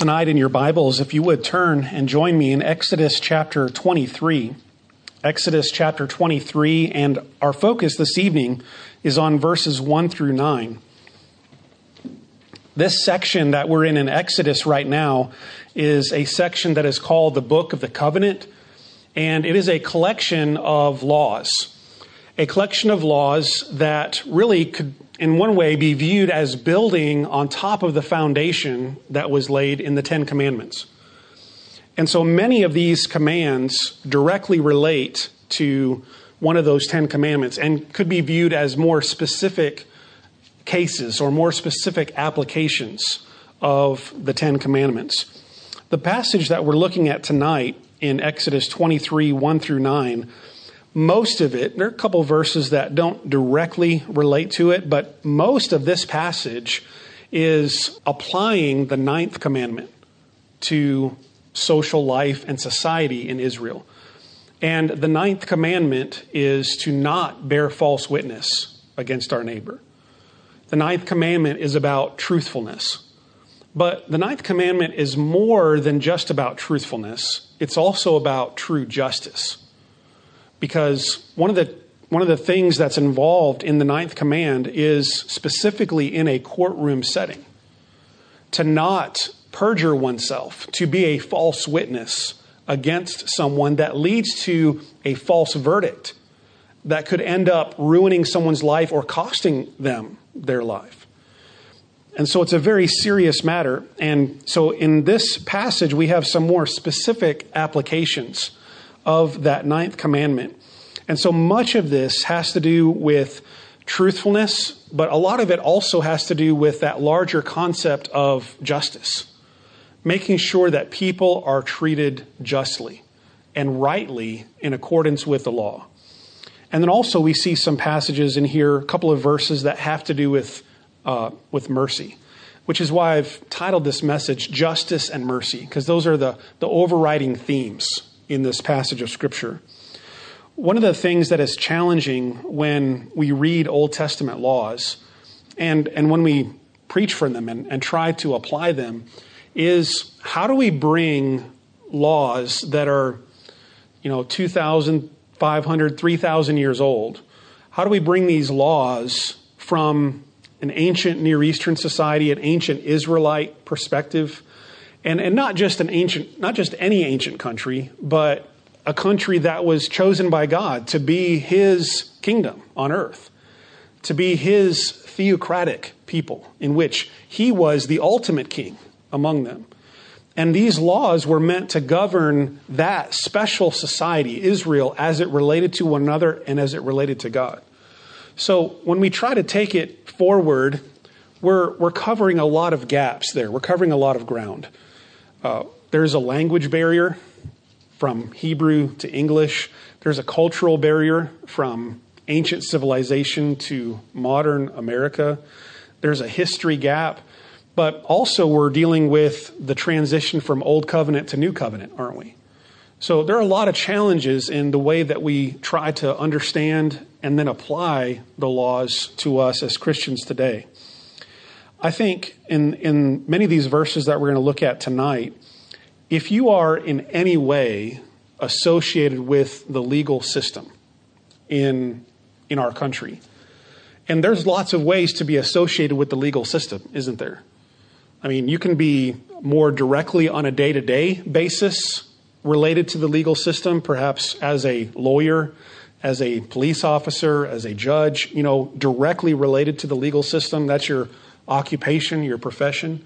tonight in your Bibles, if you would turn and join me in Exodus chapter 23. Exodus chapter 23, and our focus this evening is on verses 1 through 9. This section that we're in in Exodus right now is a section that is called the Book of the Covenant, and it is a collection of laws. A collection of laws that really could in one way, be viewed as building on top of the foundation that was laid in the Ten Commandments. And so many of these commands directly relate to one of those Ten Commandments and could be viewed as more specific cases or more specific applications of the Ten Commandments. The passage that we're looking at tonight in Exodus 23 1 through 9 most of it, there are a couple verses that don't directly relate to it, but most of this passage is applying the ninth commandment to social life and society in Israel. And the ninth commandment is to not bear false witness against our neighbor. The ninth commandment is about truthfulness. But the ninth commandment is more than just about truthfulness, it's also about true justice because one of the one of the things that's involved in the ninth command is specifically in a courtroom setting to not perjure oneself, to be a false witness against someone that leads to a false verdict that could end up ruining someone's life or costing them their life. And so it's a very serious matter. And so in this passage, we have some more specific applications of that ninth commandment. And so much of this has to do with truthfulness, but a lot of it also has to do with that larger concept of justice, making sure that people are treated justly and rightly in accordance with the law. And then also we see some passages in here, a couple of verses that have to do with uh, with mercy, which is why I've titled this message "Justice and Mercy," because those are the the overriding themes in this passage of Scripture. One of the things that is challenging when we read Old Testament laws and, and when we preach from them and, and try to apply them is how do we bring laws that are, you know, 2,500, 3,000 years old? How do we bring these laws from an ancient Near Eastern society, an ancient Israelite perspective, and, and not just an ancient, not just any ancient country, but a country that was chosen by God to be his kingdom on earth, to be his theocratic people, in which he was the ultimate king among them. And these laws were meant to govern that special society, Israel, as it related to one another and as it related to God. So when we try to take it forward, we're, we're covering a lot of gaps there. We're covering a lot of ground. Uh, there's a language barrier from Hebrew to English. There's a cultural barrier from ancient civilization to modern America. There's a history gap. But also, we're dealing with the transition from Old Covenant to New Covenant, aren't we? So, there are a lot of challenges in the way that we try to understand and then apply the laws to us as Christians today. I think in, in many of these verses that we're going to look at tonight, if you are in any way associated with the legal system in, in our country, and there's lots of ways to be associated with the legal system, isn't there? I mean, you can be more directly on a day to day basis related to the legal system, perhaps as a lawyer, as a police officer, as a judge, you know, directly related to the legal system. That's your occupation, your profession.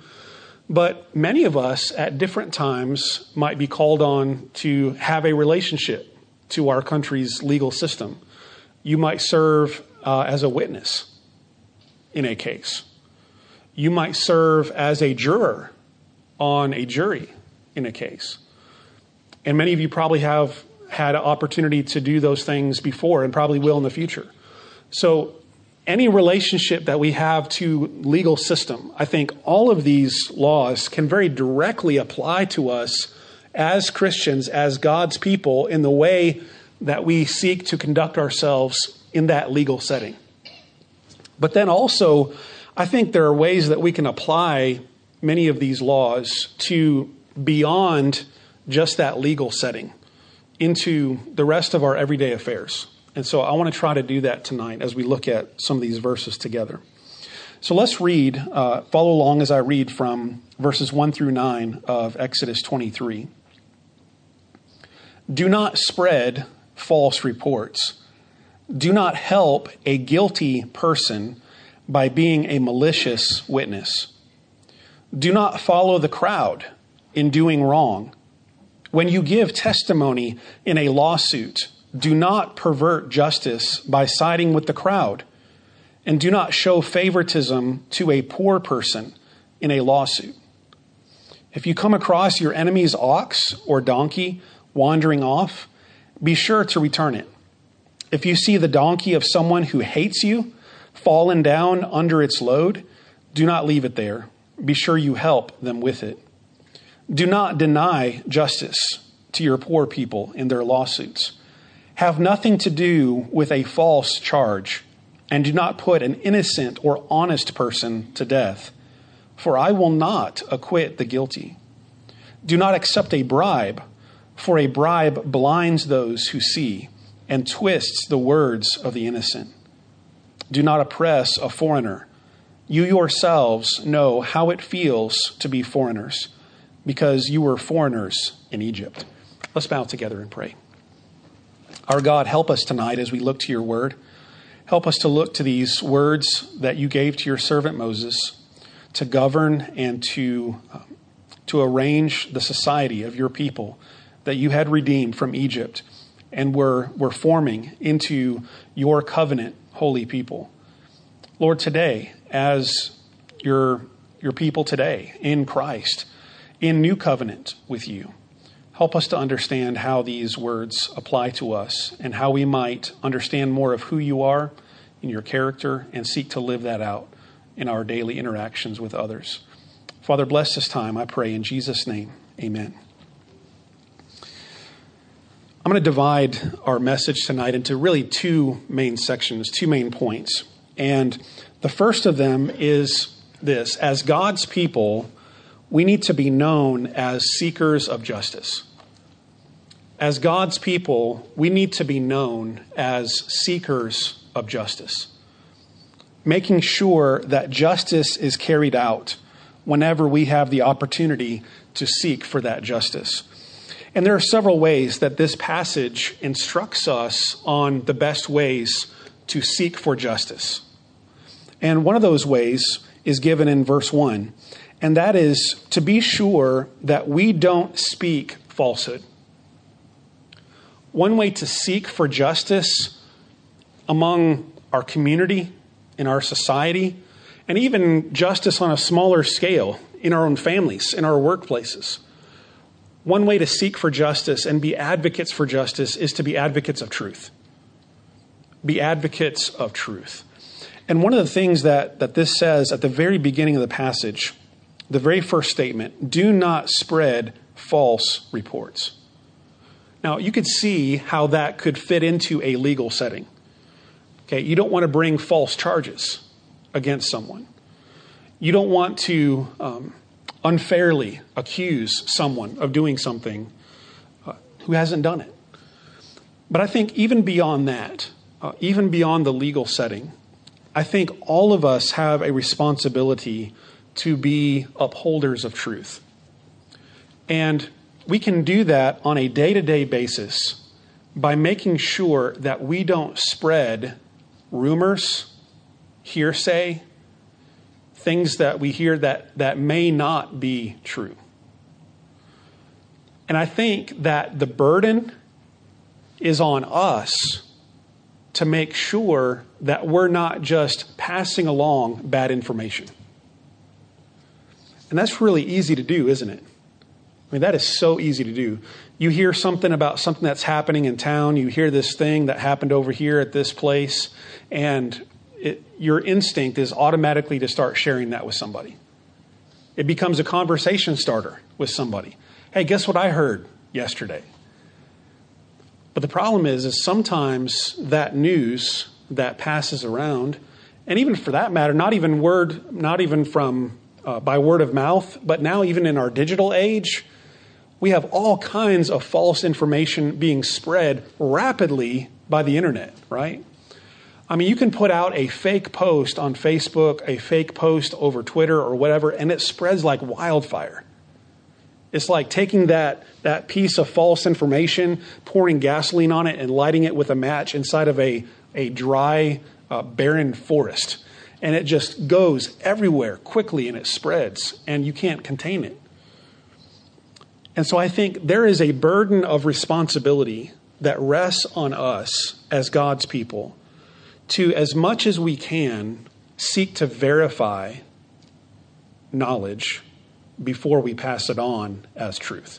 But many of us at different times might be called on to have a relationship to our country's legal system. You might serve uh, as a witness in a case. You might serve as a juror on a jury in a case. And many of you probably have had an opportunity to do those things before and probably will in the future. So any relationship that we have to legal system, I think all of these laws can very directly apply to us as Christians, as God's people, in the way that we seek to conduct ourselves in that legal setting. But then also, I think there are ways that we can apply many of these laws to beyond just that legal setting into the rest of our everyday affairs. And so I want to try to do that tonight as we look at some of these verses together. So let's read, uh, follow along as I read from verses 1 through 9 of Exodus 23. Do not spread false reports. Do not help a guilty person by being a malicious witness. Do not follow the crowd in doing wrong. When you give testimony in a lawsuit, do not pervert justice by siding with the crowd, and do not show favoritism to a poor person in a lawsuit. If you come across your enemy's ox or donkey wandering off, be sure to return it. If you see the donkey of someone who hates you fallen down under its load, do not leave it there. Be sure you help them with it. Do not deny justice to your poor people in their lawsuits. Have nothing to do with a false charge, and do not put an innocent or honest person to death, for I will not acquit the guilty. Do not accept a bribe, for a bribe blinds those who see and twists the words of the innocent. Do not oppress a foreigner. You yourselves know how it feels to be foreigners because you were foreigners in Egypt. Let's bow together and pray. Our God, help us tonight as we look to your word. Help us to look to these words that you gave to your servant Moses to govern and to, um, to arrange the society of your people that you had redeemed from Egypt and were, were forming into your covenant holy people. Lord, today, as your, your people today in Christ, in new covenant with you. Help us to understand how these words apply to us and how we might understand more of who you are in your character and seek to live that out in our daily interactions with others. Father, bless this time, I pray, in Jesus' name. Amen. I'm going to divide our message tonight into really two main sections, two main points. And the first of them is this as God's people, we need to be known as seekers of justice. As God's people, we need to be known as seekers of justice, making sure that justice is carried out whenever we have the opportunity to seek for that justice. And there are several ways that this passage instructs us on the best ways to seek for justice. And one of those ways is given in verse 1 and that is to be sure that we don't speak falsehood. One way to seek for justice among our community, in our society, and even justice on a smaller scale in our own families, in our workplaces. One way to seek for justice and be advocates for justice is to be advocates of truth. Be advocates of truth. And one of the things that, that this says at the very beginning of the passage the very first statement do not spread false reports. Now, you could see how that could fit into a legal setting. Okay, you don't want to bring false charges against someone. You don't want to um, unfairly accuse someone of doing something uh, who hasn't done it. But I think even beyond that, uh, even beyond the legal setting, I think all of us have a responsibility to be upholders of truth. And we can do that on a day to day basis by making sure that we don't spread rumors, hearsay, things that we hear that, that may not be true. And I think that the burden is on us to make sure that we're not just passing along bad information. And that's really easy to do, isn't it? I mean, that is so easy to do. You hear something about something that's happening in town, you hear this thing that happened over here at this place, and it, your instinct is automatically to start sharing that with somebody. It becomes a conversation starter with somebody. Hey, guess what I heard yesterday? But the problem is, is sometimes that news that passes around, and even for that matter, not even word, not even from uh, by word of mouth, but now, even in our digital age, we have all kinds of false information being spread rapidly by the internet, right? I mean, you can put out a fake post on Facebook, a fake post over Twitter or whatever, and it spreads like wildfire. It's like taking that, that piece of false information, pouring gasoline on it, and lighting it with a match inside of a, a dry, uh, barren forest. And it just goes everywhere quickly and it spreads, and you can't contain it. And so I think there is a burden of responsibility that rests on us as God's people to, as much as we can, seek to verify knowledge before we pass it on as truth.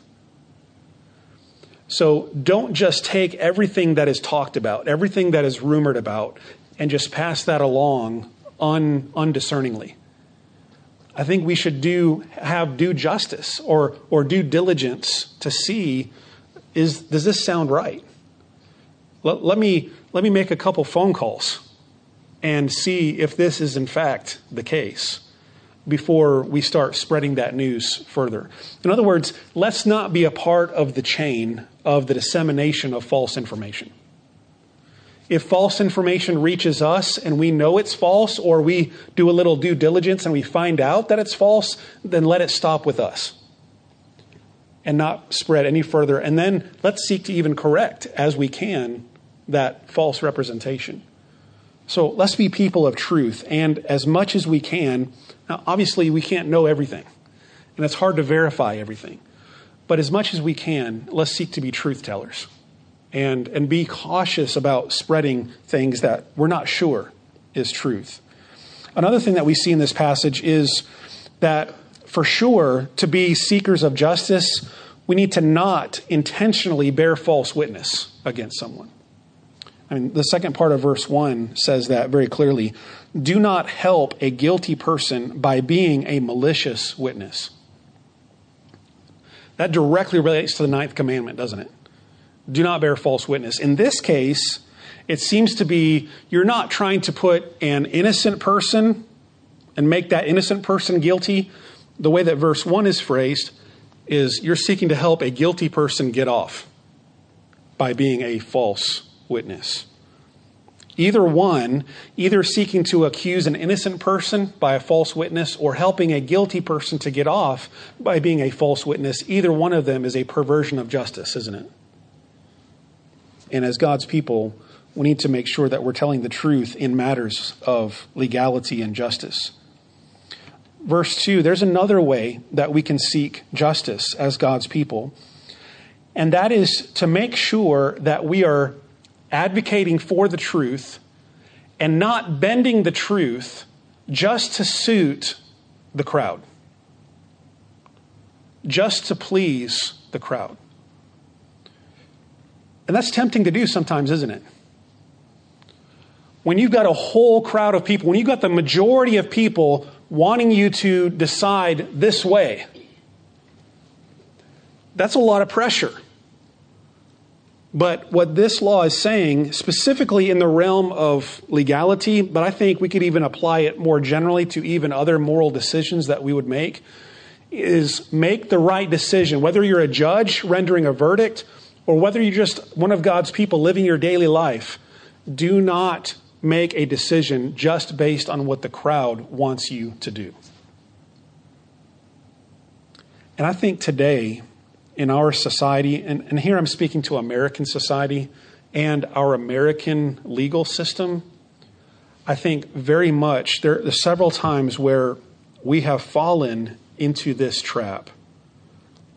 So don't just take everything that is talked about, everything that is rumored about, and just pass that along un, undiscerningly. I think we should do have due justice or or due diligence to see is does this sound right? Let, let me let me make a couple phone calls and see if this is in fact the case before we start spreading that news further. In other words, let's not be a part of the chain of the dissemination of false information. If false information reaches us and we know it's false, or we do a little due diligence and we find out that it's false, then let it stop with us and not spread any further. And then let's seek to even correct, as we can, that false representation. So let's be people of truth. And as much as we can, now obviously we can't know everything, and it's hard to verify everything. But as much as we can, let's seek to be truth tellers and, and be cautious about spreading things that we're not sure is truth. Another thing that we see in this passage is that for sure, to be seekers of justice, we need to not intentionally bear false witness against someone. I mean, the second part of verse 1 says that very clearly. Do not help a guilty person by being a malicious witness. That directly relates to the ninth commandment, doesn't it? Do not bear false witness. In this case, it seems to be you're not trying to put an innocent person and make that innocent person guilty. The way that verse 1 is phrased is you're seeking to help a guilty person get off by being a false witness. Either one, either seeking to accuse an innocent person by a false witness or helping a guilty person to get off by being a false witness, either one of them is a perversion of justice, isn't it? And as God's people, we need to make sure that we're telling the truth in matters of legality and justice. Verse 2 there's another way that we can seek justice as God's people, and that is to make sure that we are advocating for the truth and not bending the truth just to suit the crowd, just to please the crowd. And that's tempting to do sometimes, isn't it? When you've got a whole crowd of people, when you've got the majority of people wanting you to decide this way, that's a lot of pressure. But what this law is saying, specifically in the realm of legality, but I think we could even apply it more generally to even other moral decisions that we would make, is make the right decision. Whether you're a judge rendering a verdict or whether you're just one of God's people living your daily life, do not make a decision just based on what the crowd wants you to do. And I think today, in our society, and, and here I'm speaking to American society and our American legal system, I think very much there are several times where we have fallen into this trap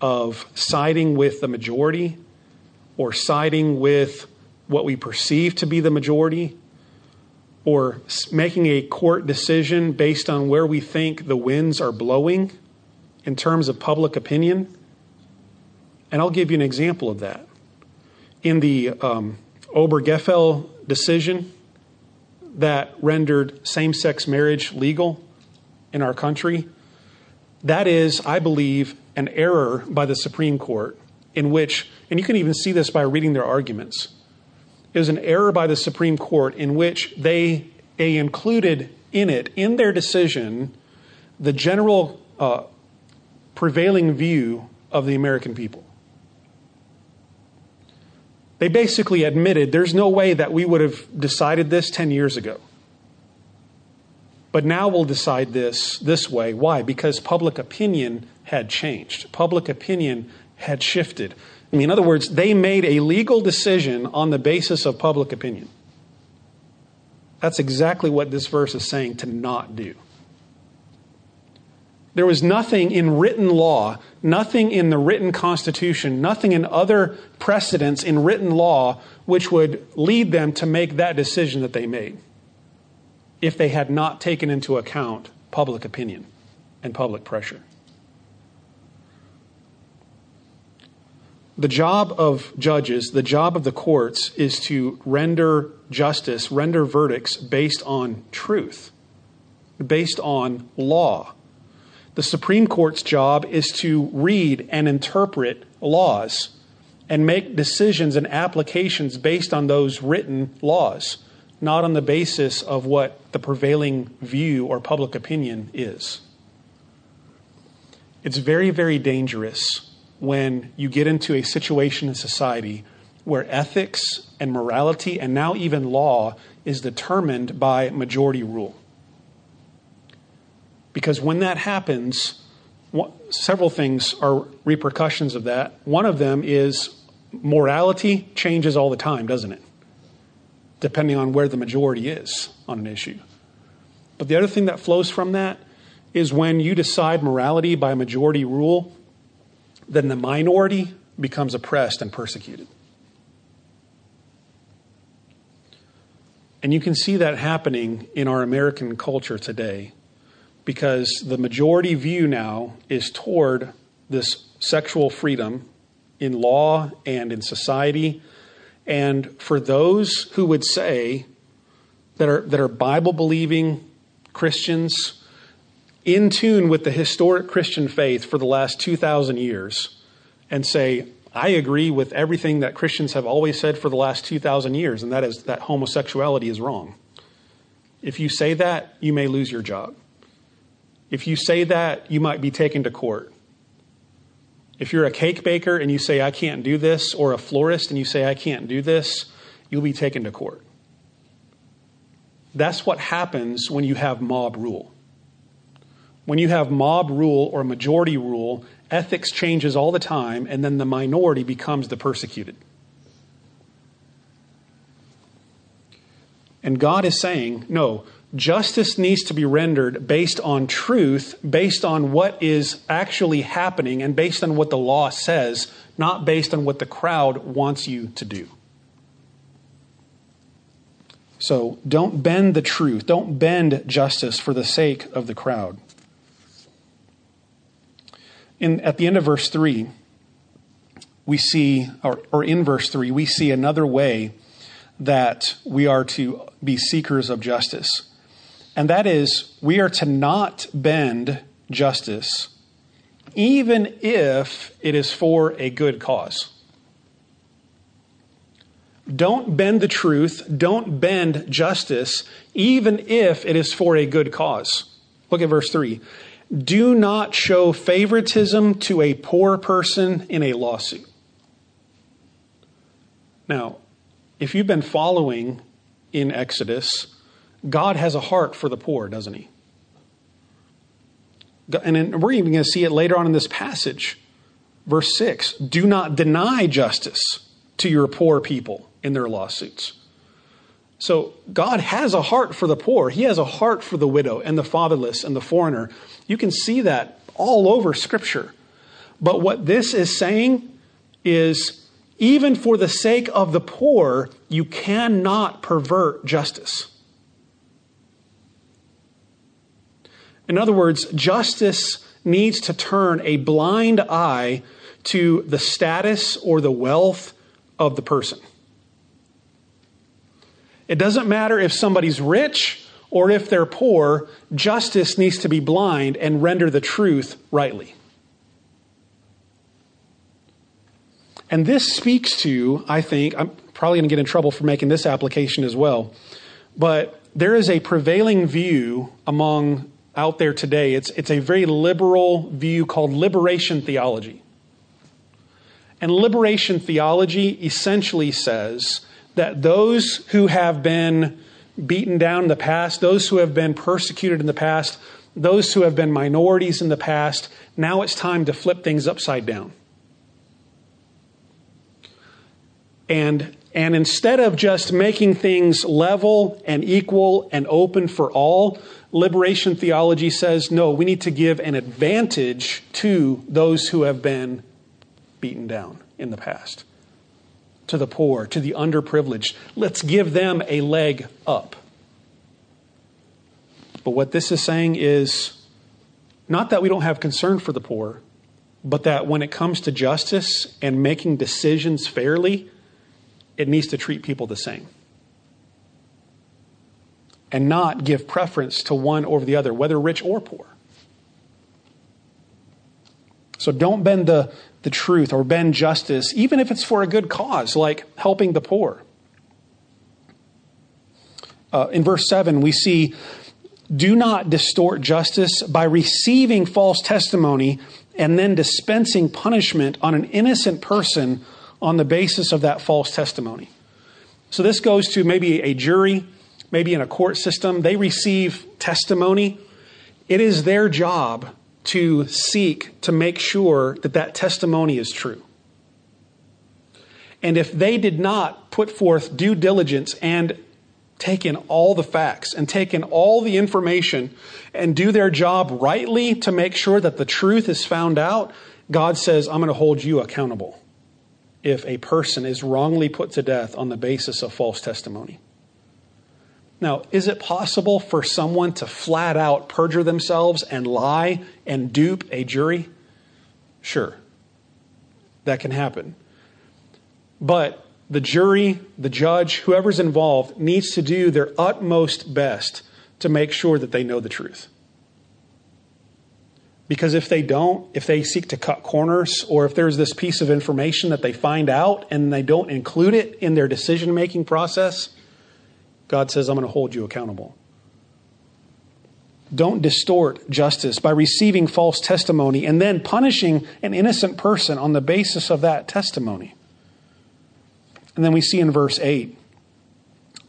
of siding with the majority or siding with what we perceive to be the majority or making a court decision based on where we think the winds are blowing in terms of public opinion. And I'll give you an example of that. In the um, Obergefell decision that rendered same sex marriage legal in our country, that is, I believe, an error by the Supreme Court in which, and you can even see this by reading their arguments, it was an error by the Supreme Court in which they, they included in it, in their decision, the general uh, prevailing view of the American people. They basically admitted there's no way that we would have decided this 10 years ago. But now we'll decide this this way. Why? Because public opinion had changed. Public opinion had shifted. I mean, in other words, they made a legal decision on the basis of public opinion. That's exactly what this verse is saying to not do. There was nothing in written law, nothing in the written constitution, nothing in other precedents in written law which would lead them to make that decision that they made if they had not taken into account public opinion and public pressure. The job of judges, the job of the courts, is to render justice, render verdicts based on truth, based on law. The Supreme Court's job is to read and interpret laws and make decisions and applications based on those written laws, not on the basis of what the prevailing view or public opinion is. It's very, very dangerous when you get into a situation in society where ethics and morality and now even law is determined by majority rule. Because when that happens, several things are repercussions of that. One of them is morality changes all the time, doesn't it? Depending on where the majority is on an issue. But the other thing that flows from that is when you decide morality by majority rule, then the minority becomes oppressed and persecuted. And you can see that happening in our American culture today because the majority view now is toward this sexual freedom in law and in society. And for those who would say that are, that are Bible believing Christians, in tune with the historic Christian faith for the last 2,000 years and say, I agree with everything that Christians have always said for the last 2,000 years, and that is that homosexuality is wrong. If you say that, you may lose your job. If you say that, you might be taken to court. If you're a cake baker and you say, I can't do this, or a florist and you say, I can't do this, you'll be taken to court. That's what happens when you have mob rule. When you have mob rule or majority rule, ethics changes all the time, and then the minority becomes the persecuted. And God is saying, no, justice needs to be rendered based on truth, based on what is actually happening, and based on what the law says, not based on what the crowd wants you to do. So don't bend the truth, don't bend justice for the sake of the crowd in, at the end of verse 3, we see, or, or in verse 3, we see another way that we are to be seekers of justice. And that is, we are to not bend justice, even if it is for a good cause. Don't bend the truth, don't bend justice, even if it is for a good cause. Look at verse 3. Do not show favoritism to a poor person in a lawsuit. Now, if you've been following in Exodus, God has a heart for the poor, doesn't he? And we're even going to see it later on in this passage. Verse 6 Do not deny justice to your poor people in their lawsuits. So God has a heart for the poor. He has a heart for the widow and the fatherless and the foreigner. You can see that all over Scripture. But what this is saying is even for the sake of the poor, you cannot pervert justice. In other words, justice needs to turn a blind eye to the status or the wealth of the person. It doesn't matter if somebody's rich or if they're poor, justice needs to be blind and render the truth rightly. And this speaks to, I think, I'm probably going to get in trouble for making this application as well, but there is a prevailing view among out there today. It's, it's a very liberal view called liberation theology. And liberation theology essentially says that those who have been beaten down in the past, those who have been persecuted in the past, those who have been minorities in the past, now it's time to flip things upside down. And, and instead of just making things level and equal and open for all, liberation theology says no, we need to give an advantage to those who have been beaten down in the past, to the poor, to the underprivileged. Let's give them a leg up. But what this is saying is not that we don't have concern for the poor, but that when it comes to justice and making decisions fairly, it needs to treat people the same. And not give preference to one over the other, whether rich or poor. So don't bend the, the truth or bend justice, even if it's for a good cause, like helping the poor. Uh, in verse 7, we see do not distort justice by receiving false testimony and then dispensing punishment on an innocent person on the basis of that false testimony. So this goes to maybe a jury, maybe in a court system. They receive testimony. It is their job to seek to make sure that that testimony is true. And if they did not put forth due diligence and take in all the facts and take in all the information and do their job rightly to make sure that the truth is found out, God says, I'm going to hold you accountable if a person is wrongly put to death on the basis of false testimony. Now, is it possible for someone to flat out perjure themselves and lie and dupe a jury? Sure, that can happen. But the jury, the judge, whoever's involved needs to do their utmost best to make sure that they know the truth. Because if they don't, if they seek to cut corners, or if there's this piece of information that they find out and they don't include it in their decision making process, God says, I'm going to hold you accountable. Don't distort justice by receiving false testimony and then punishing an innocent person on the basis of that testimony. And then we see in verse 8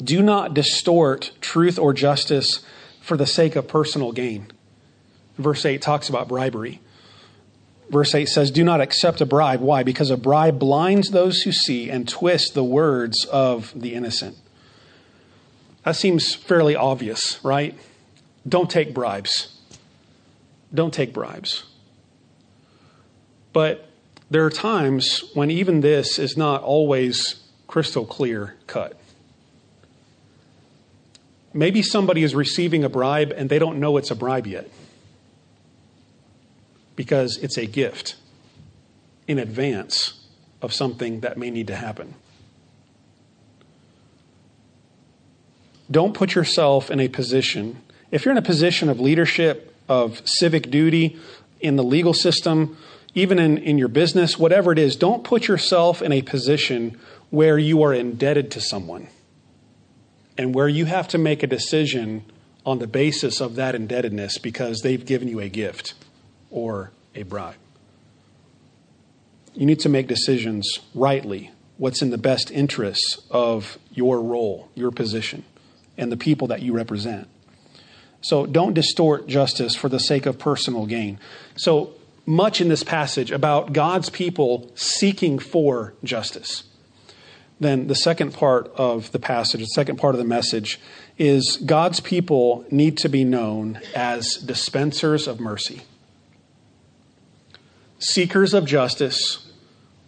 do not distort truth or justice for the sake of personal gain. Verse 8 talks about bribery. Verse 8 says, Do not accept a bribe. Why? Because a bribe blinds those who see and twists the words of the innocent. That seems fairly obvious, right? Don't take bribes. Don't take bribes. But there are times when even this is not always crystal clear cut. Maybe somebody is receiving a bribe and they don't know it's a bribe yet because it's a gift in advance of something that may need to happen. Don't put yourself in a position, if you're in a position of leadership, of civic duty in the legal system, even in, in your business, whatever it is, don't put yourself in a position where you are indebted to someone and where you have to make a decision on the basis of that indebtedness because they've given you a gift or a bribe. You need to make decisions rightly, what's in the best interests of your role, your position, and the people that you represent. So don't distort justice for the sake of personal gain. So much in this passage about God's people seeking for justice then the second part of the passage, the second part of the message, is God's people need to be known as dispensers of mercy, seekers of justice,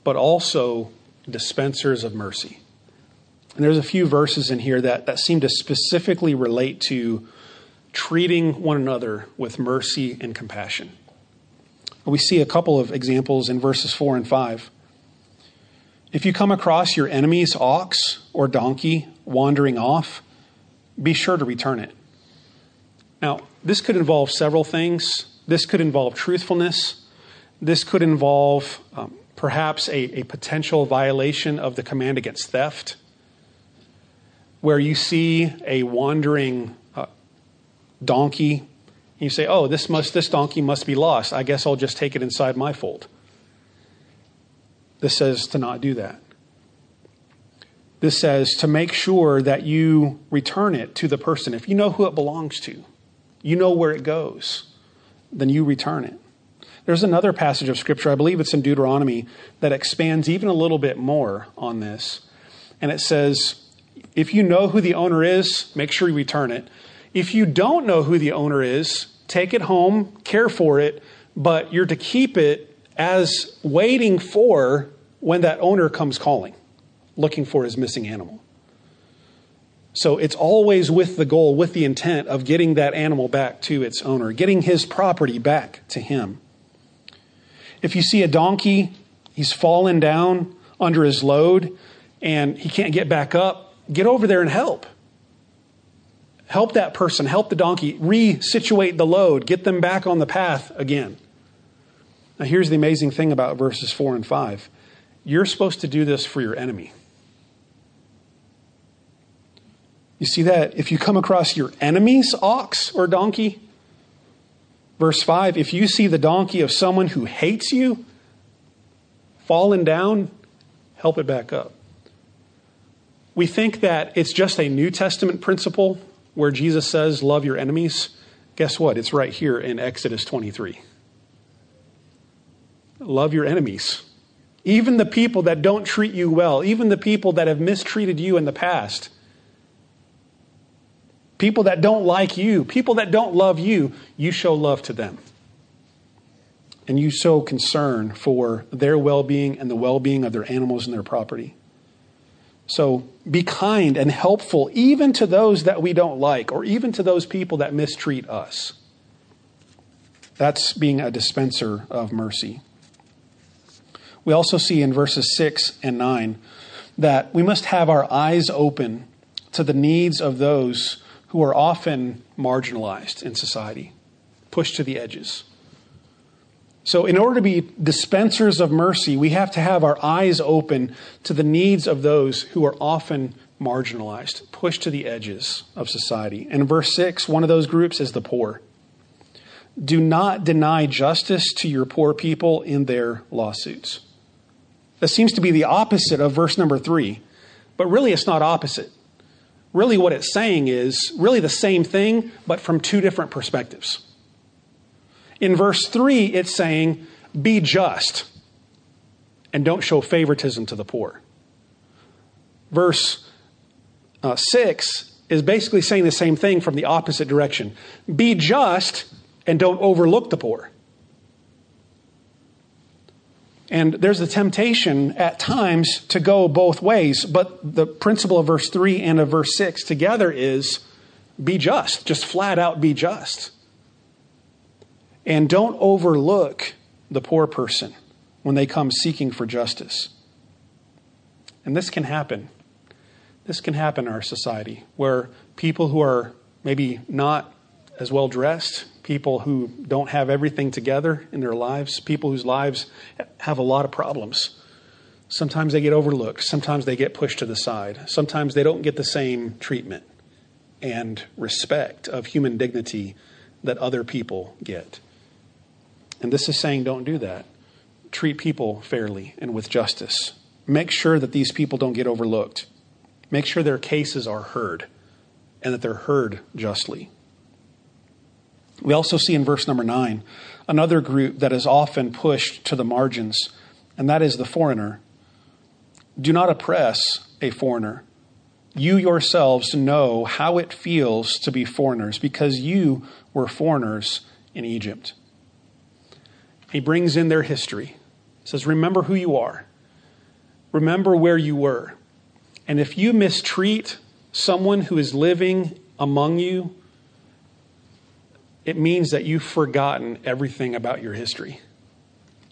but also dispensers of mercy. And there's a few verses in here that, that seem to specifically relate to treating one another with mercy and compassion. We see a couple of examples in verses 4 and 5. If you come across your enemy's ox or donkey wandering off, be sure to return it. Now, this could involve several things. This could involve truthfulness. This could involve um, perhaps a, a potential violation of the command against theft, where you see a wandering uh, donkey You say, oh, this, must, this donkey must be lost. I guess I'll just take it inside my fold. This says to not do that. This says to make sure that you return it to the person. If you know who it belongs to, you know where it goes, then you return it. There's another passage of Scripture, I believe it's in Deuteronomy, that expands even a little bit more on this. And it says, if you know who the owner is, make sure you return it. If you don't know who the owner is, take it home, care for it, but you're to keep it as waiting for when that owner comes calling, looking for his missing animal. So it's always with the goal, with the intent of getting that animal back to its owner, getting his property back to him. If you see a donkey, he's fallen down under his load and he can't get back up, get over there and help. Help that person, help the donkey, resituate the load, get them back on the path again. Now, here's the amazing thing about verses 4 and 5 you're supposed to do this for your enemy. You see that? If you come across your enemy's ox or donkey, verse 5, if you see the donkey of someone who hates you fallen down, help it back up. We think that it's just a New Testament principle where Jesus says, Love your enemies. Guess what? It's right here in Exodus 23. Love your enemies. Even the people that don't treat you well, even the people that have mistreated you in the past people that don't like you, people that don't love you, you show love to them. And you show concern for their well being and the well being of their animals and their property. So be kind and helpful even to those that we don't like or even to those people that mistreat us. That's being a dispenser of mercy. We also see in verses 6 and 9 that we must have our eyes open to the needs of those who are often marginalized in society, pushed to the edges. So, in order to be dispensers of mercy, we have to have our eyes open to the needs of those who are often marginalized, pushed to the edges of society. And in verse 6, one of those groups is the poor. Do not deny justice to your poor people in their lawsuits. That seems to be the opposite of verse number 3, but really it's not opposite really what it's saying is really the same thing, but from two different perspectives. In verse 3, it's saying, be just and don't show favoritism to the poor. Verse uh, 6 is basically saying the same thing from the opposite direction. Be just and don't overlook the poor. And there's a temptation at times to go both ways, but the principle of verse 3 and of verse 6 together is be just, just flat out be just. And don't overlook the poor person when they come seeking for justice. And this can happen. This can happen in our society where people who are maybe not as well dressed, people who don't have everything together in their lives, people whose lives have a lot of problems. Sometimes they get overlooked, sometimes they get pushed to the side, sometimes they don't get the same treatment and respect of human dignity that other people get. And this is saying don't do that. Treat people fairly and with justice. Make sure that these people don't get overlooked. Make sure their cases are heard and that they're heard justly. We also see in verse number nine another group that is often pushed to the margins, and that is the foreigner. Do not oppress a foreigner. You yourselves know how it feels to be foreigners because you were foreigners in Egypt. He brings in their history. He says, Remember who you are, remember where you were. And if you mistreat someone who is living among you, it means that you've forgotten everything about your history.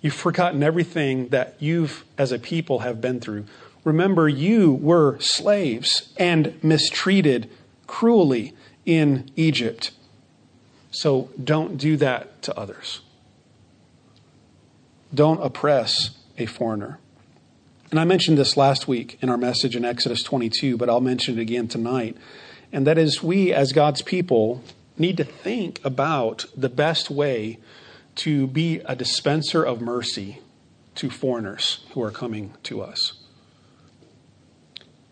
You've forgotten everything that you've, as a people, have been through. Remember, you were slaves and mistreated cruelly in Egypt. So don't do that to others. Don't oppress a foreigner. And I mentioned this last week in our message in Exodus 22, but I'll mention it again tonight. And that is, we as God's people need to think about the best way to be a dispenser of mercy to foreigners who are coming to us.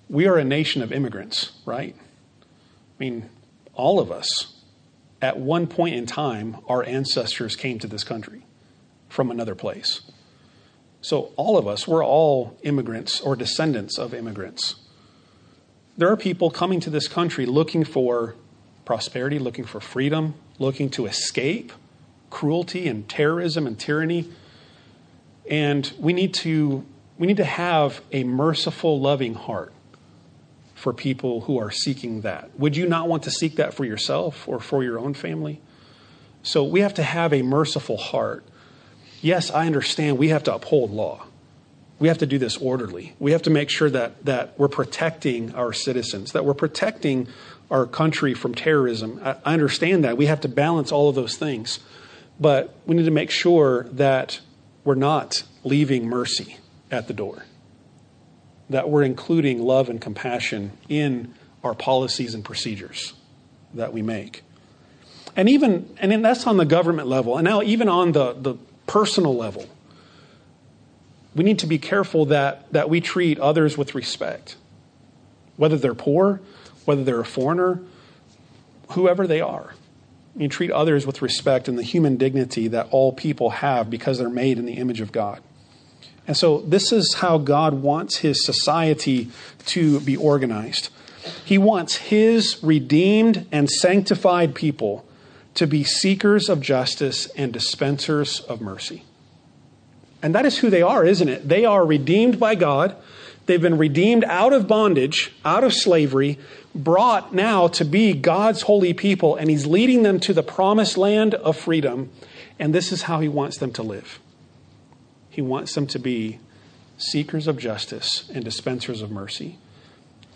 We are a nation of immigrants, right? I mean, all of us, at one point in time, our ancestors came to this country from another place. So, all of us, we're all immigrants or descendants of immigrants. There are people coming to this country looking for prosperity, looking for freedom, looking to escape cruelty and terrorism and tyranny. And we need to, we need to have a merciful, loving heart for people who are seeking that. Would you not want to seek that for yourself or for your own family? So we have to have a merciful heart. Yes, I understand we have to uphold law. We have to do this orderly. We have to make sure that, that we're protecting our citizens, that we're protecting our country from terrorism. I, I understand that. We have to balance all of those things. But we need to make sure that we're not leaving mercy at the door, that we're including love and compassion in our policies and procedures that we make. And even, and that's on the government level. And now, even on the, the personal level, we need to be careful that, that we treat others with respect, whether they're poor, whether they're a foreigner, whoever they are. You treat others with respect and the human dignity that all people have because they're made in the image of God. And so, this is how God wants his society to be organized. He wants his redeemed and sanctified people to be seekers of justice and dispensers of mercy. And that is who they are, isn't it? They are redeemed by God. They've been redeemed out of bondage, out of slavery, brought now to be God's holy people, and He's leading them to the promised land of freedom. And this is how He wants them to live. He wants them to be seekers of justice and dispensers of mercy.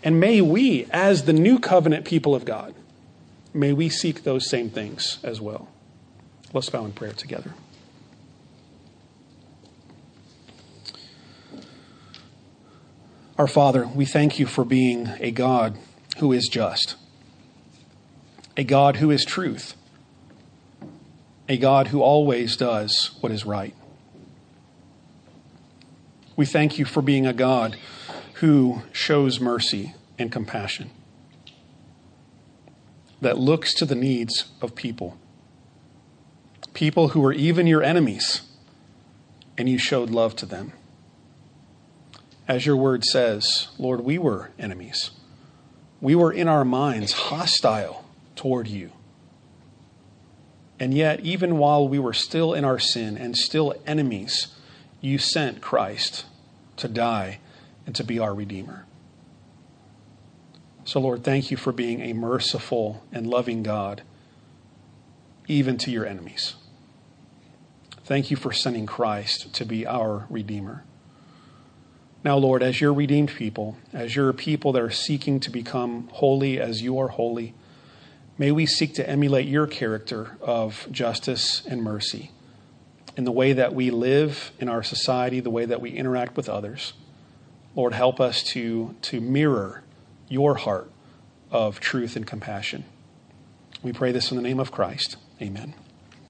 And may we, as the new covenant people of God, may we seek those same things as well. Let's bow in prayer together. Our Father, we thank you for being a God who is just, a God who is truth, a God who always does what is right. We thank you for being a God who shows mercy and compassion, that looks to the needs of people, people who were even your enemies, and you showed love to them. As your word says, Lord, we were enemies we were in our minds hostile toward you. And yet, even while we were still in our sin and still enemies, you sent Christ to die and to be our Redeemer. So, Lord, thank you for being a merciful and loving God, even to your enemies. Thank you for sending Christ to be our Redeemer. Now, Lord, as your redeemed people, as your people that are seeking to become holy as you are holy, may we seek to emulate your character of justice and mercy in the way that we live in our society, the way that we interact with others. Lord, help us to, to mirror your heart of truth and compassion. We pray this in the name of Christ. Amen.